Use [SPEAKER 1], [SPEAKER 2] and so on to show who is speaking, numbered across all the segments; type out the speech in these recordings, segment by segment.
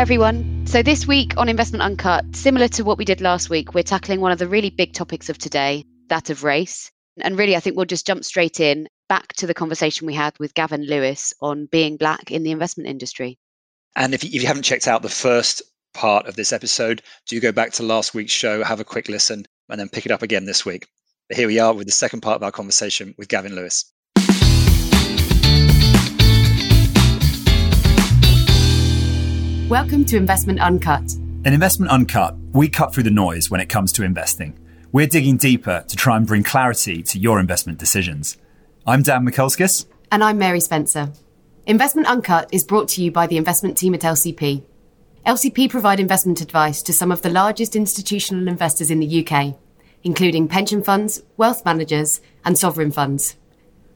[SPEAKER 1] Hi, everyone. So, this week on Investment Uncut, similar to what we did last week, we're tackling one of the really big topics of today, that of race. And really, I think we'll just jump straight in back to the conversation we had with Gavin Lewis on being black in the investment industry.
[SPEAKER 2] And if you, if you haven't checked out the first part of this episode, do go back to last week's show, have a quick listen, and then pick it up again this week. But here we are with the second part of our conversation with Gavin Lewis.
[SPEAKER 3] Welcome to Investment Uncut.
[SPEAKER 4] In Investment Uncut, we cut through the noise when it comes to investing. We're digging deeper to try and bring clarity to your investment decisions. I'm Dan Mikulskis.
[SPEAKER 3] And I'm Mary Spencer. Investment Uncut is brought to you by the investment team at LCP. LCP provide investment advice to some of the largest institutional investors in the UK, including pension funds, wealth managers, and sovereign funds.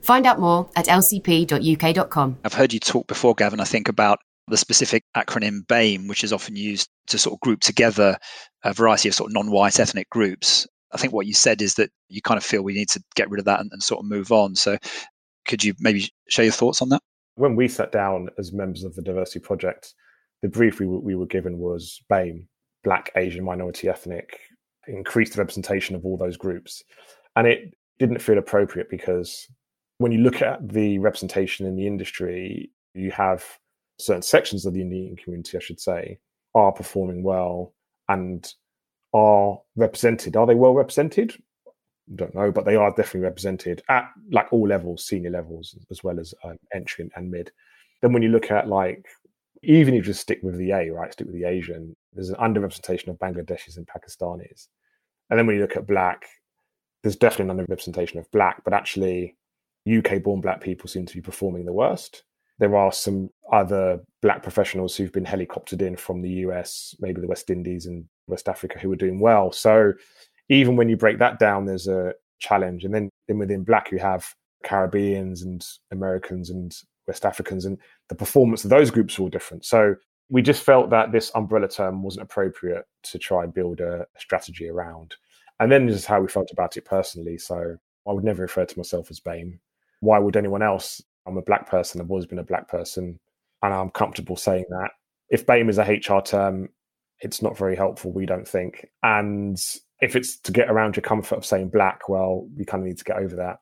[SPEAKER 3] Find out more at lcp.uk.com.
[SPEAKER 2] I've heard you talk before, Gavin, I think, about the specific acronym BAME, which is often used to sort of group together a variety of sort of non-white ethnic groups. I think what you said is that you kind of feel we need to get rid of that and, and sort of move on. So could you maybe share your thoughts on that?
[SPEAKER 5] When we sat down as members of the diversity project, the brief we, we were given was BAME, Black, Asian, Minority, Ethnic, increase the representation of all those groups. And it didn't feel appropriate because when you look at the representation in the industry, you have certain sections of the Indian community, I should say, are performing well and are represented. Are they well represented? Don't know, but they are definitely represented at like all levels, senior levels, as well as um, entry and mid. Then when you look at like, even if you just stick with the A, right, stick with the Asian, there's an underrepresentation of Bangladeshis and Pakistanis. And then when you look at black, there's definitely an underrepresentation of black, but actually UK born black people seem to be performing the worst. There are some other black professionals who've been helicoptered in from the US, maybe the West Indies and West Africa, who are doing well. So even when you break that down, there's a challenge. And then, then within black, you have Caribbeans and Americans and West Africans, and the performance of those groups are all different. So we just felt that this umbrella term wasn't appropriate to try and build a, strategy around. And then this is how we felt about it personally. So I would never refer to myself as BAME. Why would anyone else I'm a black person. I've always been a black person, and I'm comfortable saying that. If BAME is a HR term, it's not very helpful. We don't think, and if it's to get around your comfort of saying black, well, we kind of need to get over that.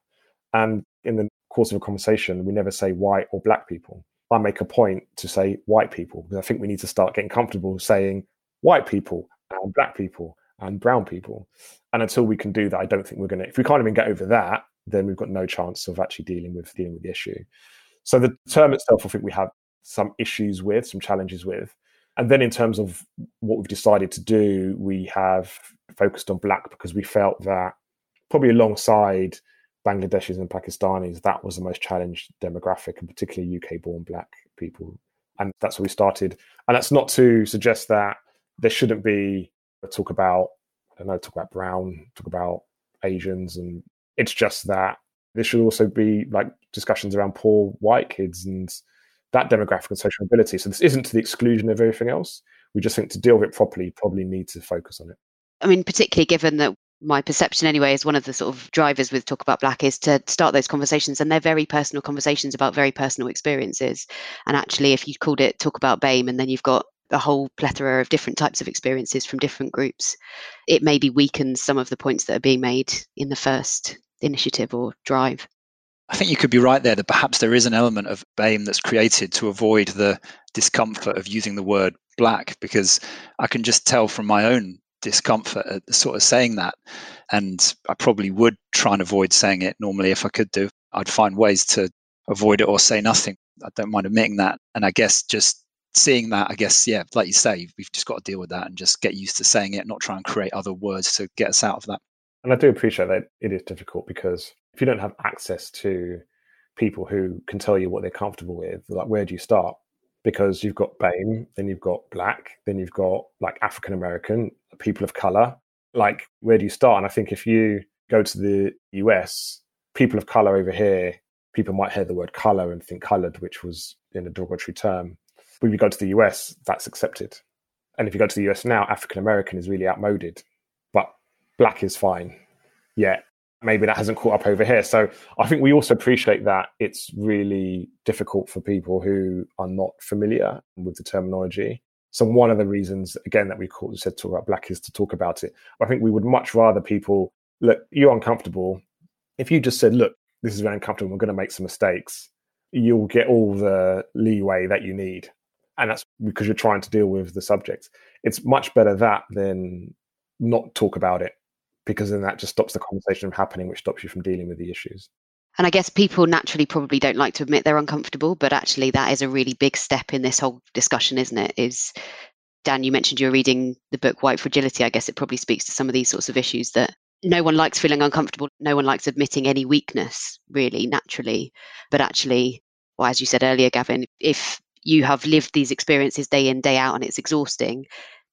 [SPEAKER 5] And in the course of a conversation, we never say white or black people. I make a point to say white people because I think we need to start getting comfortable saying white people and black people and brown people. And until we can do that, I don't think we're going to. If we can't even get over that, then we've got no chance of actually dealing with dealing with the issue. So the term itself, I think we have some issues with, some challenges with. And then in terms of what we've decided to do, we have focused on black because we felt that probably alongside Bangladeshis and Pakistanis, that was the most challenged demographic, and particularly UK born black people. And that's where we started. And that's not to suggest that there shouldn't be a talk about, I don't know, talk about brown, talk about Asians and it's just that there should also be like discussions around poor white kids and that demographic and social mobility. So this isn't to the exclusion of everything else. We just think to deal with it properly, probably need to focus on it.
[SPEAKER 1] I mean, particularly given that my perception anyway is one of the sort of drivers with talk about black is to start those conversations and they're very personal conversations about very personal experiences and actually if you called it talk about BAME and then you've got a whole plethora of different types of experiences from different groups it maybe weakens some of the points that are being made in the first initiative or drive.
[SPEAKER 2] I think you could be right there that perhaps there is an element of BAME that's created to avoid the discomfort of using the word black, because I can just tell from my own discomfort at sort of saying that. And I probably would try and avoid saying it normally if I could do. I'd find ways to avoid it or say nothing. I don't mind admitting that. And I guess just seeing that, I guess, yeah, like you say, we've just got to deal with that and just get used to saying it, not try and create other words to get us out of that.
[SPEAKER 5] And I do appreciate that it is difficult because if you don't have access to people who can tell you what they're comfortable with, like where do you start? Because you've got BAME, then you've got black, then you've got like African American, people of color. Like, where do you start? And I think if you go to the US, people of color over here, people might hear the word color and think colored, which was in a derogatory term. If you go to the US, that's accepted. And if you go to the US now, African American is really outmoded but black is fine. Yeah, maybe that hasn't caught up over here. So I think we also appreciate that it's really difficult for people who are not familiar with the terminology. So one of the reasons, again, that we call, said talk about black is to talk about it. I think we would much rather people look. You're uncomfortable. If you just said, "Look, this is very uncomfortable. We're going to make some mistakes," you'll get all the leeway that you need, and that's because you're trying to deal with the subject. It's much better that than not talk about it, because then that just stops the conversation from happening, which stops you from dealing with the issues.
[SPEAKER 1] And I guess people naturally probably don't like to admit they're uncomfortable, but actually that is a really big step in this whole discussion, isn't it? Is Dan, you mentioned you were reading the book White Fragility. I guess it probably speaks to some of these sorts of issues that no one likes feeling uncomfortable. No one likes admitting any weakness, really, naturally. But actually, well, as you said earlier, Gavin, if you have lived these experiences day in, day out, and it's exhausting,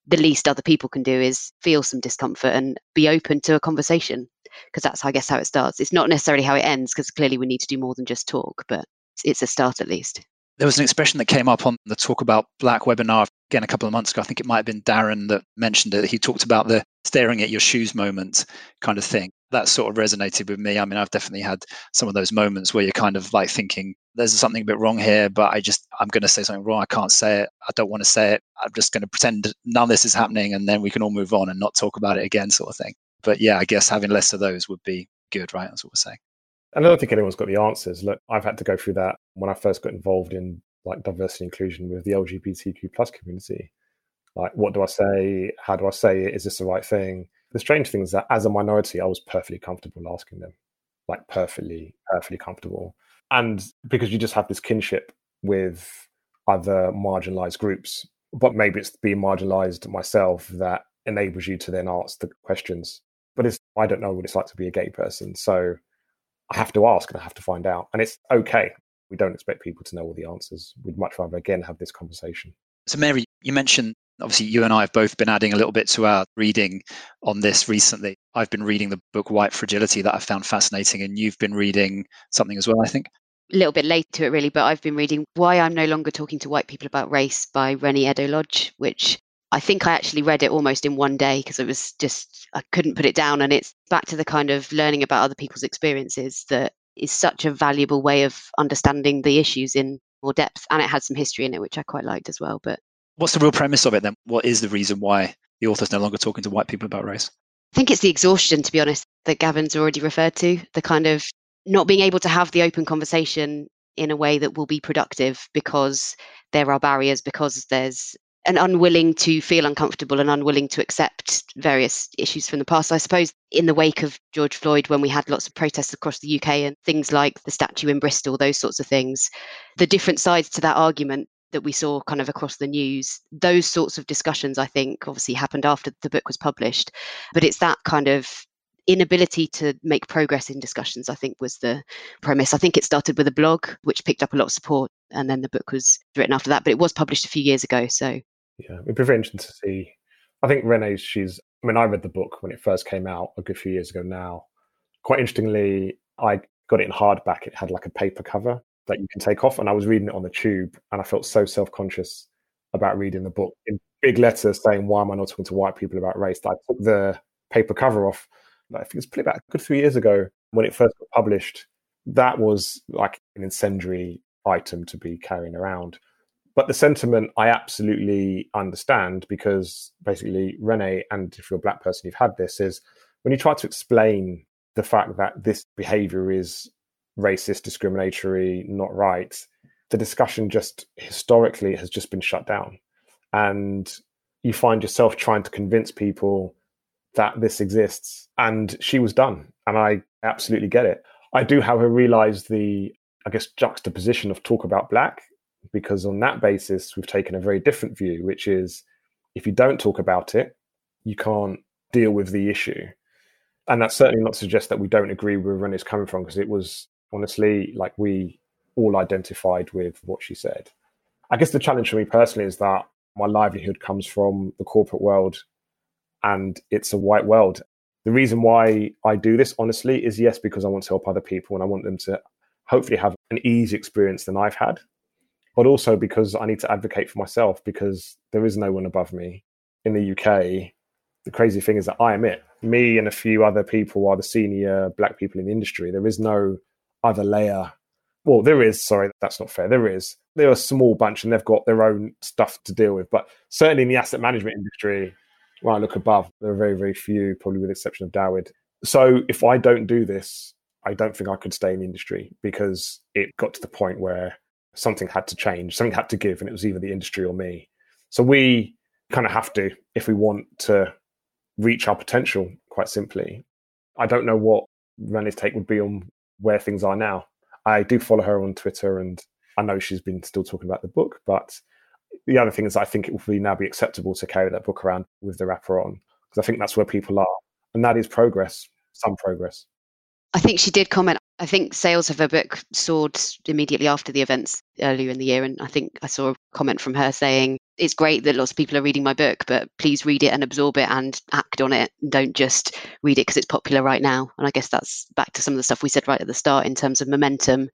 [SPEAKER 1] the least other people can do is feel some discomfort and be open to a conversation because that's I guess how it starts. It's not necessarily how it ends because clearly we need to do more than just talk, but it's a start at least.
[SPEAKER 2] There was an expression that came up on the Talk About Black webinar again a couple of months ago. I think it might have been Darren that mentioned it. He talked about the staring at your shoes moment kind of thing. That sort of resonated with me. I mean, I've definitely had some of those moments where you're kind of like thinking, there's something a bit wrong here, but I just, I'm going to say something wrong. I can't say it. I don't want to say it. I'm just going to pretend none of this is happening and then we can all move on and not talk about it again, sort of thing. But yeah, I guess having less of those would be good, right? That's what we're saying.
[SPEAKER 5] And I don't think anyone's got the answers. Look, I've had to go through that when I first got involved in like diversity inclusion with the LGBTQ plus community. Like, what do I say? How do I say it? Is this the right thing? The strange thing is that as a minority, I was perfectly comfortable asking them, like perfectly, perfectly comfortable. And because you just have this kinship with other marginalized groups, but maybe it's being marginalized myself that enables you to then ask the questions. But it's I don't know what it's like to be a gay person, so I have to ask and I have to find out. And it's okay. We don't expect people to know all the answers. We'd much rather, again, have this conversation.
[SPEAKER 2] So, Mary, you mentioned obviously you and I have both been adding a little bit to our reading on this recently. I've been reading the book White Fragility that I found fascinating, and you've been reading something as well, I think.
[SPEAKER 1] A little bit late to it, really, but I've been reading Why I'm No Longer Talking to White People About Race by Reni Eddo-Lodge, which I think I actually read it almost in one day because it was just, I couldn't put it down. And it's back to the kind of learning about other people's experiences that is such a valuable way of understanding the issues in more depth. And it had some history in it, which I quite liked as well. But
[SPEAKER 2] what's the real premise of it then? What is the reason why the author's no longer talking to white people about race?
[SPEAKER 1] I think it's the exhaustion, to be honest, that Gavin's already referred to. The kind of not being able to have the open conversation in a way that will be productive because there are barriers, because there's an unwilling to feel uncomfortable and unwilling to accept various issues from the past. I suppose in the wake of George Floyd, when we had lots of protests across the UK and things like the statue in Bristol, those sorts of things, the different sides to that argument that we saw kind of across the news, those sorts of discussions, I think, obviously happened after the book was published. But it's that kind of inability to make progress in discussions, I think, was the premise. I think it started with a blog, which picked up a lot of support, and then the book was written after that. But it was published a few years ago, so
[SPEAKER 5] yeah, it'd be very interesting to see. I think Reni, she's. I mean, I read the book when it first came out a good few years ago. Now, quite interestingly, I got it in hardback. It had like a paper cover that you can take off, and I was reading it on the tube, and I felt so self conscious about reading the book in big letters saying, "Why am I not talking to white people about race?" I took the paper cover off. I think it was probably about a good three years ago when it first got published. That was like an incendiary item to be carrying around. But the sentiment I absolutely understand because basically, Reni, and if you're a black person, you've had this, is when you try to explain the fact that this behavior is racist, discriminatory, not right, the discussion just historically has just been shut down. And you find yourself trying to convince people that this exists. And she was done. And I absolutely get it. I do, however, realize the, I guess, juxtaposition of talk about black because on that basis, we've taken a very different view, which is if you don't talk about it, you can't deal with the issue. And that's certainly not to suggest that we don't agree with where Reni's coming from, because it was honestly like we all identified with what she said. I guess the challenge for me personally is that my livelihood comes from the corporate world and it's a white world. The reason why I do this, honestly, is yes, because I want to help other people and I want them to hopefully have an easy experience than I've had but also because I need to advocate for myself because there is no one above me in the UK. The crazy thing is that I am it. Me and a few other people are the senior black people in the industry. There is no other layer. well, there is. Sorry, that's not fair. There is. They're a small bunch, and they've got their own stuff to deal with. But certainly in the asset management industry, when I look above, there are very, very few, probably with the exception of Dawid. So if I don't do this, I don't think I could stay in the industry because it got to the point where something had to change, something had to give, and it was either the industry or me. So we kind of have to if we want to reach our potential, quite simply. I don't know what Reni's take would be on where things are now. I do follow her on Twitter, and I know she's been still talking about the book. But the other thing is, I think it will now be acceptable to carry that book around with the wrapper on because I think that's where people are, and that is progress, some progress.
[SPEAKER 1] I think she did comment. I think sales of her book soared immediately after the events earlier in the year. And I think I saw a comment from her saying, It's great that lots of people are reading my book, but please read it and absorb it and act on it. Don't just read it because it's popular right now. And I guess that's back to some of the stuff we said right at the start in terms of momentum.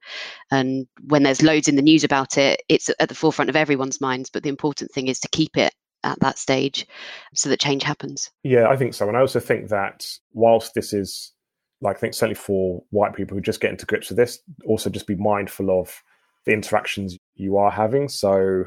[SPEAKER 1] And when there's loads in the news about it, it's at the forefront of everyone's minds. But the important thing is to keep it at that stage so that change happens.
[SPEAKER 5] Yeah, I think so. And I also think that whilst this is like I think certainly for white people who just get into grips with this, also just be mindful of the interactions you are having. So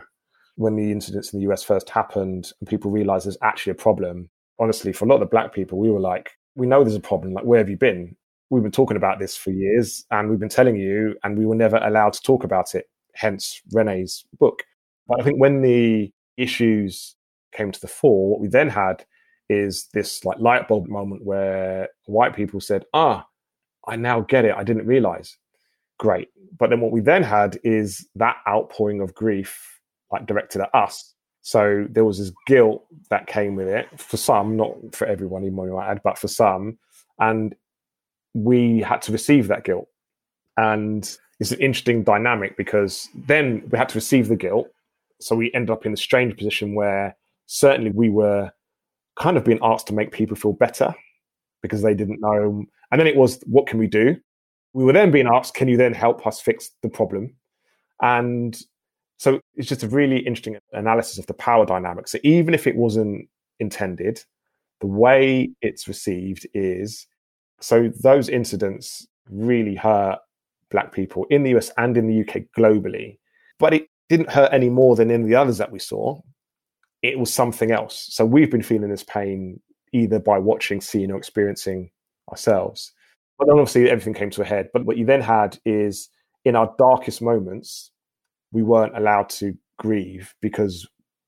[SPEAKER 5] when the incidents in the US first happened and people realized there's actually a problem, honestly, for a lot of the black people, we were like, we know there's a problem. Like, where have you been? We've been talking about this for years and we've been telling you, and we were never allowed to talk about it. Hence Reni's book. But I think when the issues came to the fore, what we then had is this like light bulb moment where white people said, "Ah, I now get it. I didn't realize." Great, but then what we then had is that outpouring of grief, like directed at us. So there was this guilt that came with it for some, not for everyone, even you might add, but for some, and we had to receive that guilt. And it's an interesting dynamic because then we had to receive the guilt. So we ended up in a strange position where certainly we were kind of being asked to make people feel better because they didn't know. And then it was, what can we do? We were then being asked, can you then help us fix the problem? And so it's just a really interesting analysis of the power dynamic. So even if it wasn't intended, the way it's received is so those incidents really hurt black people in the US and in the UK globally, but it didn't hurt any more than in the others that we saw it was something else. So we've been feeling this pain either by watching, seeing, or experiencing ourselves. But then obviously everything came to a head. But what you then had is in our darkest moments, we weren't allowed to grieve because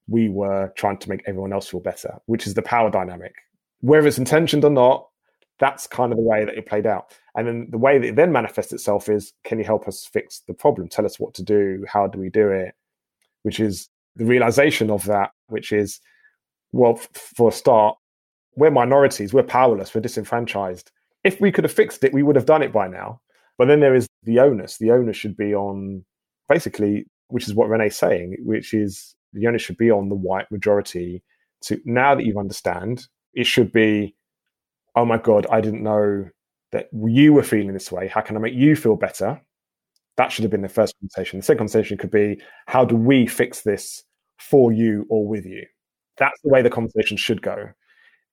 [SPEAKER 5] we were trying to make everyone else feel better, which is the power dynamic. Whether it's intentioned or not, that's kind of the way that it played out. And then the way that it then manifests itself is can you help us fix the problem? Tell us what to do. How do we do it? Which is the realization of that, which is, well, f- for a start, we're minorities, we're powerless, we're disenfranchised. If we could have fixed it, we would have done it by now. But then there is the onus. The onus should be on basically, which is what Reni's saying, which is the onus should be on the white majority to now that you understand, it should be, oh my God, I didn't know that you were feeling this way. How can I make you feel better? That should have been the first conversation. The second conversation could be, how do we fix this for you or with you? That's the way the conversation should go.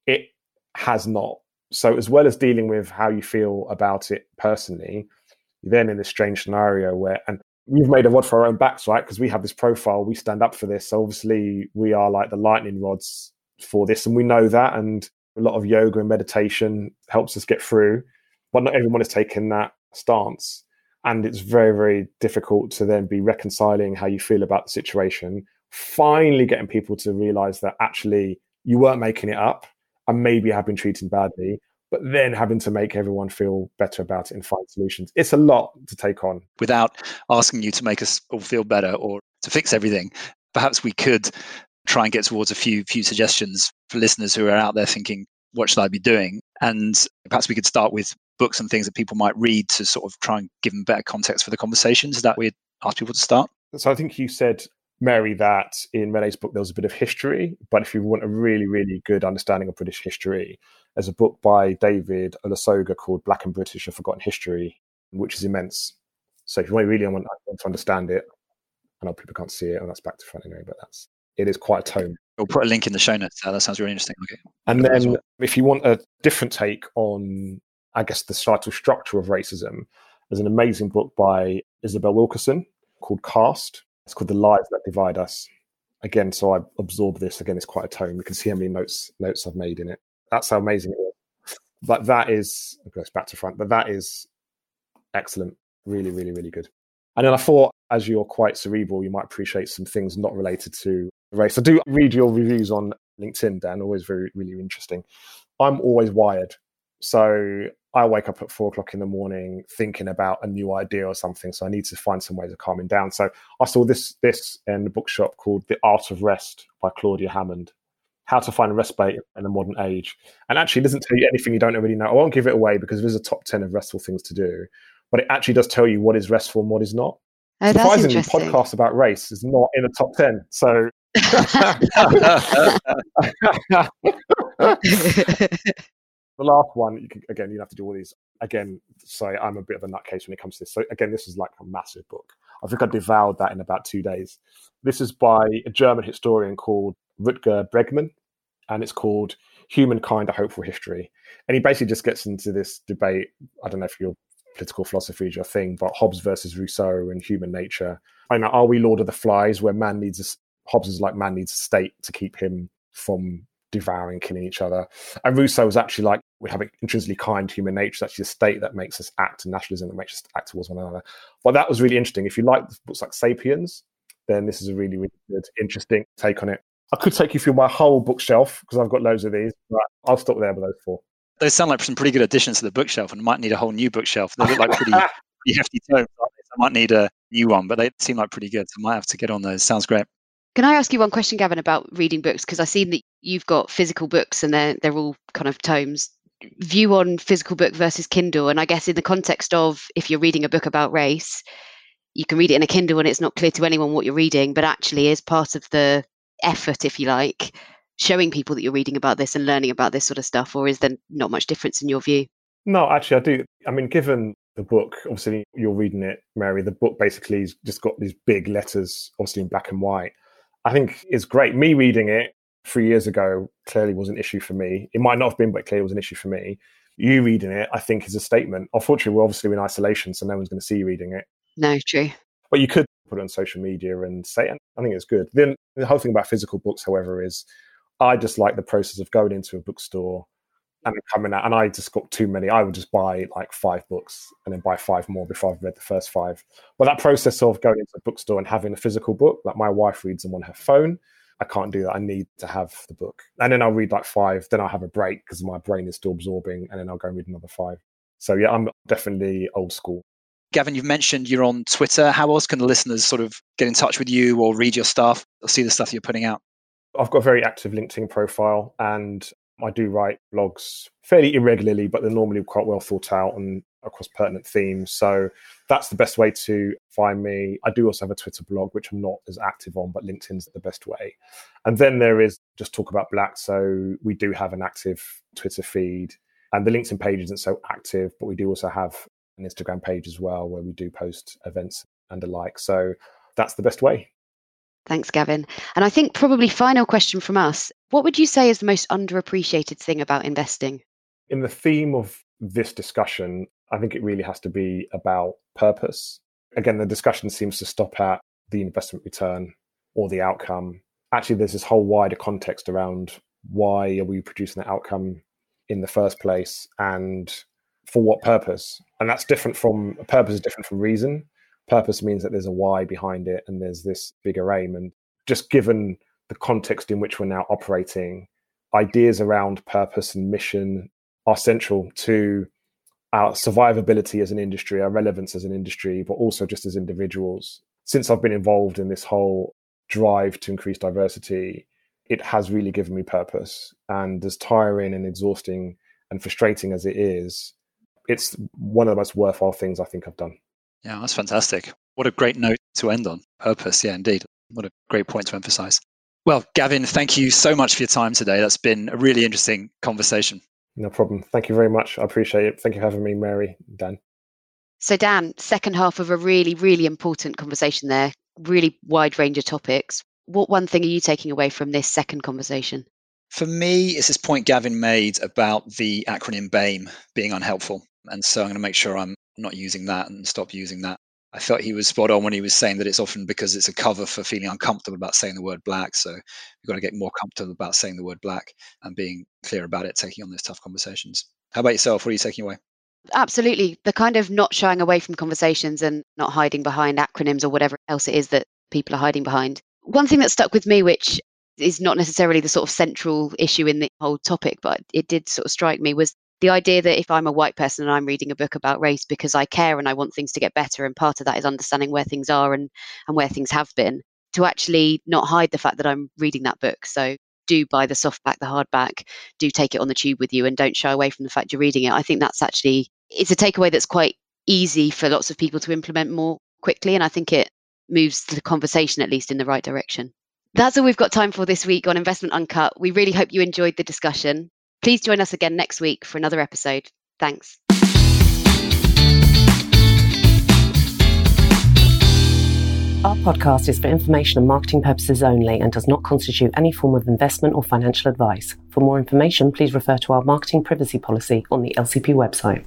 [SPEAKER 5] It has not. So, as well as dealing with how you feel about it personally, then in this strange scenario where, and we've made a rod for our own backs, right? Because we have this profile, we stand up for this. So obviously, we are like the lightning rods for this, and we know that. And a lot of yoga and meditation helps us get through, but not everyone has taken that stance and it's very very difficult to then be reconciling how you feel about the situation finally getting people to realize that actually you weren't making it up and maybe you have been treated badly but then having to make everyone feel better about it and find solutions it's a lot to take on
[SPEAKER 2] without asking you to make us all feel better or to fix everything perhaps we could try and get towards a few few suggestions for listeners who are out there thinking what should i be doing and perhaps we could start with books and things that people might read to sort of try and give them better context for the conversations? Is that we'd ask people to start?
[SPEAKER 5] So I think you said, Mary, that in Reni's book there was a bit of history, but if you want a really, really good understanding of British history, there's a book by David Olusoga called Black and British: A Forgotten History, which is immense. So if you really want, to understand it, I know people can't see it, and that's back to front anyway, but that's it is quite a tome.
[SPEAKER 2] We'll put a link in the show notes. That sounds really interesting. Okay.
[SPEAKER 5] And then, well. if you want a different take on I guess, the societal structure of racism. There's an amazing book by Isabel Wilkerson called Caste. It's called The Lies That Divide Us. Again, so I absorb this. Again, it's quite a tome. You can see how many notes notes I've made in it. That's how amazing it is. But that is it goes back to front. But that is excellent. Really, really, really good. And then I thought, as you're quite cerebral, you might appreciate some things not related to race. I do read your reviews on LinkedIn, Dan. Always very, really interesting. I'm always wired. So I wake up at four o'clock in the morning thinking about a new idea or something. So I need to find some ways of calming down. So I saw this this in the bookshop called The Art of Rest by Claudia Hammond. How to find respite in a modern age. And actually it doesn't tell you anything you don't already know. I won't give it away because there's a top 10 of restful things to do. But it actually does tell you what is restful and what is not.
[SPEAKER 1] Oh,
[SPEAKER 5] Surprisingly, podcast about race is not in the top 10. So the last one, you can, again, you have to do all these. Again, sorry, I'm a bit of a nutcase when it comes to this. So again, this is like a massive book. I think I devoured that in about two days. This is by a German historian called Rutger Bregman, and it's called Humankind: A Hopeful History. And he basically just gets into this debate. I don't know if your political philosophy is your thing, but Hobbes versus Rousseau and human nature. I know, are we Lord of the Flies, where man needs a, Hobbes is like man needs a state to keep him from devouring, killing each other. And Rousseau was actually like, we have an intrinsically kind human nature. It's actually a state that makes us act, and nationalism that makes us act towards one another. But that was really interesting. If you like books like Sapiens, then this is a really, really good, interesting take on it. I could take you through my whole bookshelf because I've got loads of these, but I'll stop there with those four.
[SPEAKER 2] Those sound like some pretty good additions to the bookshelf and might need a whole new bookshelf. They look like pretty, pretty hefty tomes. I might need a new one, but they seem like pretty good. So I might have to get on those. Sounds great.
[SPEAKER 1] Can I ask you one question, Gavin, about reading books? Because I've seen that you've got physical books and they're they're all kind of tomes. View on physical book versus Kindle, and I guess in the context of if you're reading a book about race, you can read it in a Kindle and it's not clear to anyone what you're reading, but actually is part of the effort, if you like, showing people that you're reading about this and learning about this sort of stuff, or is there not much difference in your view?
[SPEAKER 5] No, actually, I do. I mean, given the book, obviously, you're reading it, Mary. The book basically has just got these big letters, obviously in black and white. I think it's great. Me reading it three years ago clearly was an issue for me. It might not have been, but clearly was an issue for me. You reading it, I think, is a statement. Unfortunately, we're obviously in isolation, so no one's going to see you reading it.
[SPEAKER 1] No, true.
[SPEAKER 5] But you could put it on social media and say, it. I think it's good. Then the whole thing about physical books, however, is I just like the process of going into a bookstore and coming out. And I just got too many. I would just buy like five books and then buy five more before I've read the first five. But that process of going into a bookstore and having a physical book, like my wife reads them on her phone. I can't do that. I need to have the book. And then I'll read like five. Then I'll have a break because my brain is still absorbing. And then I'll go and read another five. So yeah, I'm definitely old school.
[SPEAKER 2] Gavin, you've mentioned you're on Twitter. How else can the listeners sort of get in touch with you or read your stuff or see the stuff you're putting out?
[SPEAKER 5] I've got a very active LinkedIn profile and I do write blogs fairly irregularly, but they're normally quite well thought out and across pertinent themes. So that's the best way to find me. I do also have a Twitter blog, which I'm not as active on, but LinkedIn's the best way. And then there is just talk about black. So we do have an active Twitter feed, and the LinkedIn page isn't so active, but we do also have an Instagram page as well where we do post events and the like. So that's the best way.
[SPEAKER 1] Thanks, Gavin. And I think probably final question from us. What would you say is the most underappreciated thing about investing?
[SPEAKER 5] In the theme of this discussion, I think it really has to be about purpose. Again, the discussion seems to stop at the investment return or the outcome. Actually, there's this whole wider context around why are we producing that outcome in the first place and for what purpose? And that's different from purpose is different from reason purpose means that there's a why behind it and there's this bigger aim. And just given the context in which we're now operating, ideas around purpose and mission are central to our survivability as an industry, our relevance as an industry, but also just as individuals. Since I've been involved in this whole drive to increase diversity, it has really given me purpose. And as tiring and exhausting and frustrating as it is, it's one of the most worthwhile things I think I've done.
[SPEAKER 2] Yeah, that's fantastic. What a great note to end on. Purpose. Yeah, indeed. What a great point to emphasize. Well, Gavin, thank you so much for your time today. That's been a really interesting conversation.
[SPEAKER 5] No problem. Thank you very much. I appreciate it. Thank you for having me, Mary, Dan.
[SPEAKER 1] So, Dan, second half of a really, really important conversation there, really wide range of topics. What one thing are you taking away from this second conversation?
[SPEAKER 2] For me, it's this point Gavin made about the acronym BAME being unhelpful. And so I'm going to make sure I'm not using that and stop using that. I felt he was spot on when he was saying that it's often because it's a cover for feeling uncomfortable about saying the word black. So you've got to get more comfortable about saying the word black and being clear about it, taking on those tough conversations. How about yourself? What are you taking away?
[SPEAKER 1] Absolutely. The kind of not shying away from conversations and not hiding behind acronyms or whatever else it is that people are hiding behind. One thing that stuck with me, which is not necessarily the sort of central issue in the whole topic, but it did sort of strike me was the idea that if I'm a white person and I'm reading a book about race because I care and I want things to get better, and part of that is understanding where things are and, and where things have been, to actually not hide the fact that I'm reading that book. So do buy the softback, the hardback, do take it on the tube with you and don't shy away from the fact you're reading it. I think that's actually it's a takeaway that's quite easy for lots of people to implement more quickly. And I think it moves the conversation at least in the right direction. That's all we've got time for this week on Investment Uncut. We really hope you enjoyed the discussion. Please join us again next week for another episode. Thanks.
[SPEAKER 6] Our podcast is for information and marketing purposes only and does not constitute any form of investment or financial advice. For more information, please refer to our marketing privacy policy on the LCP website.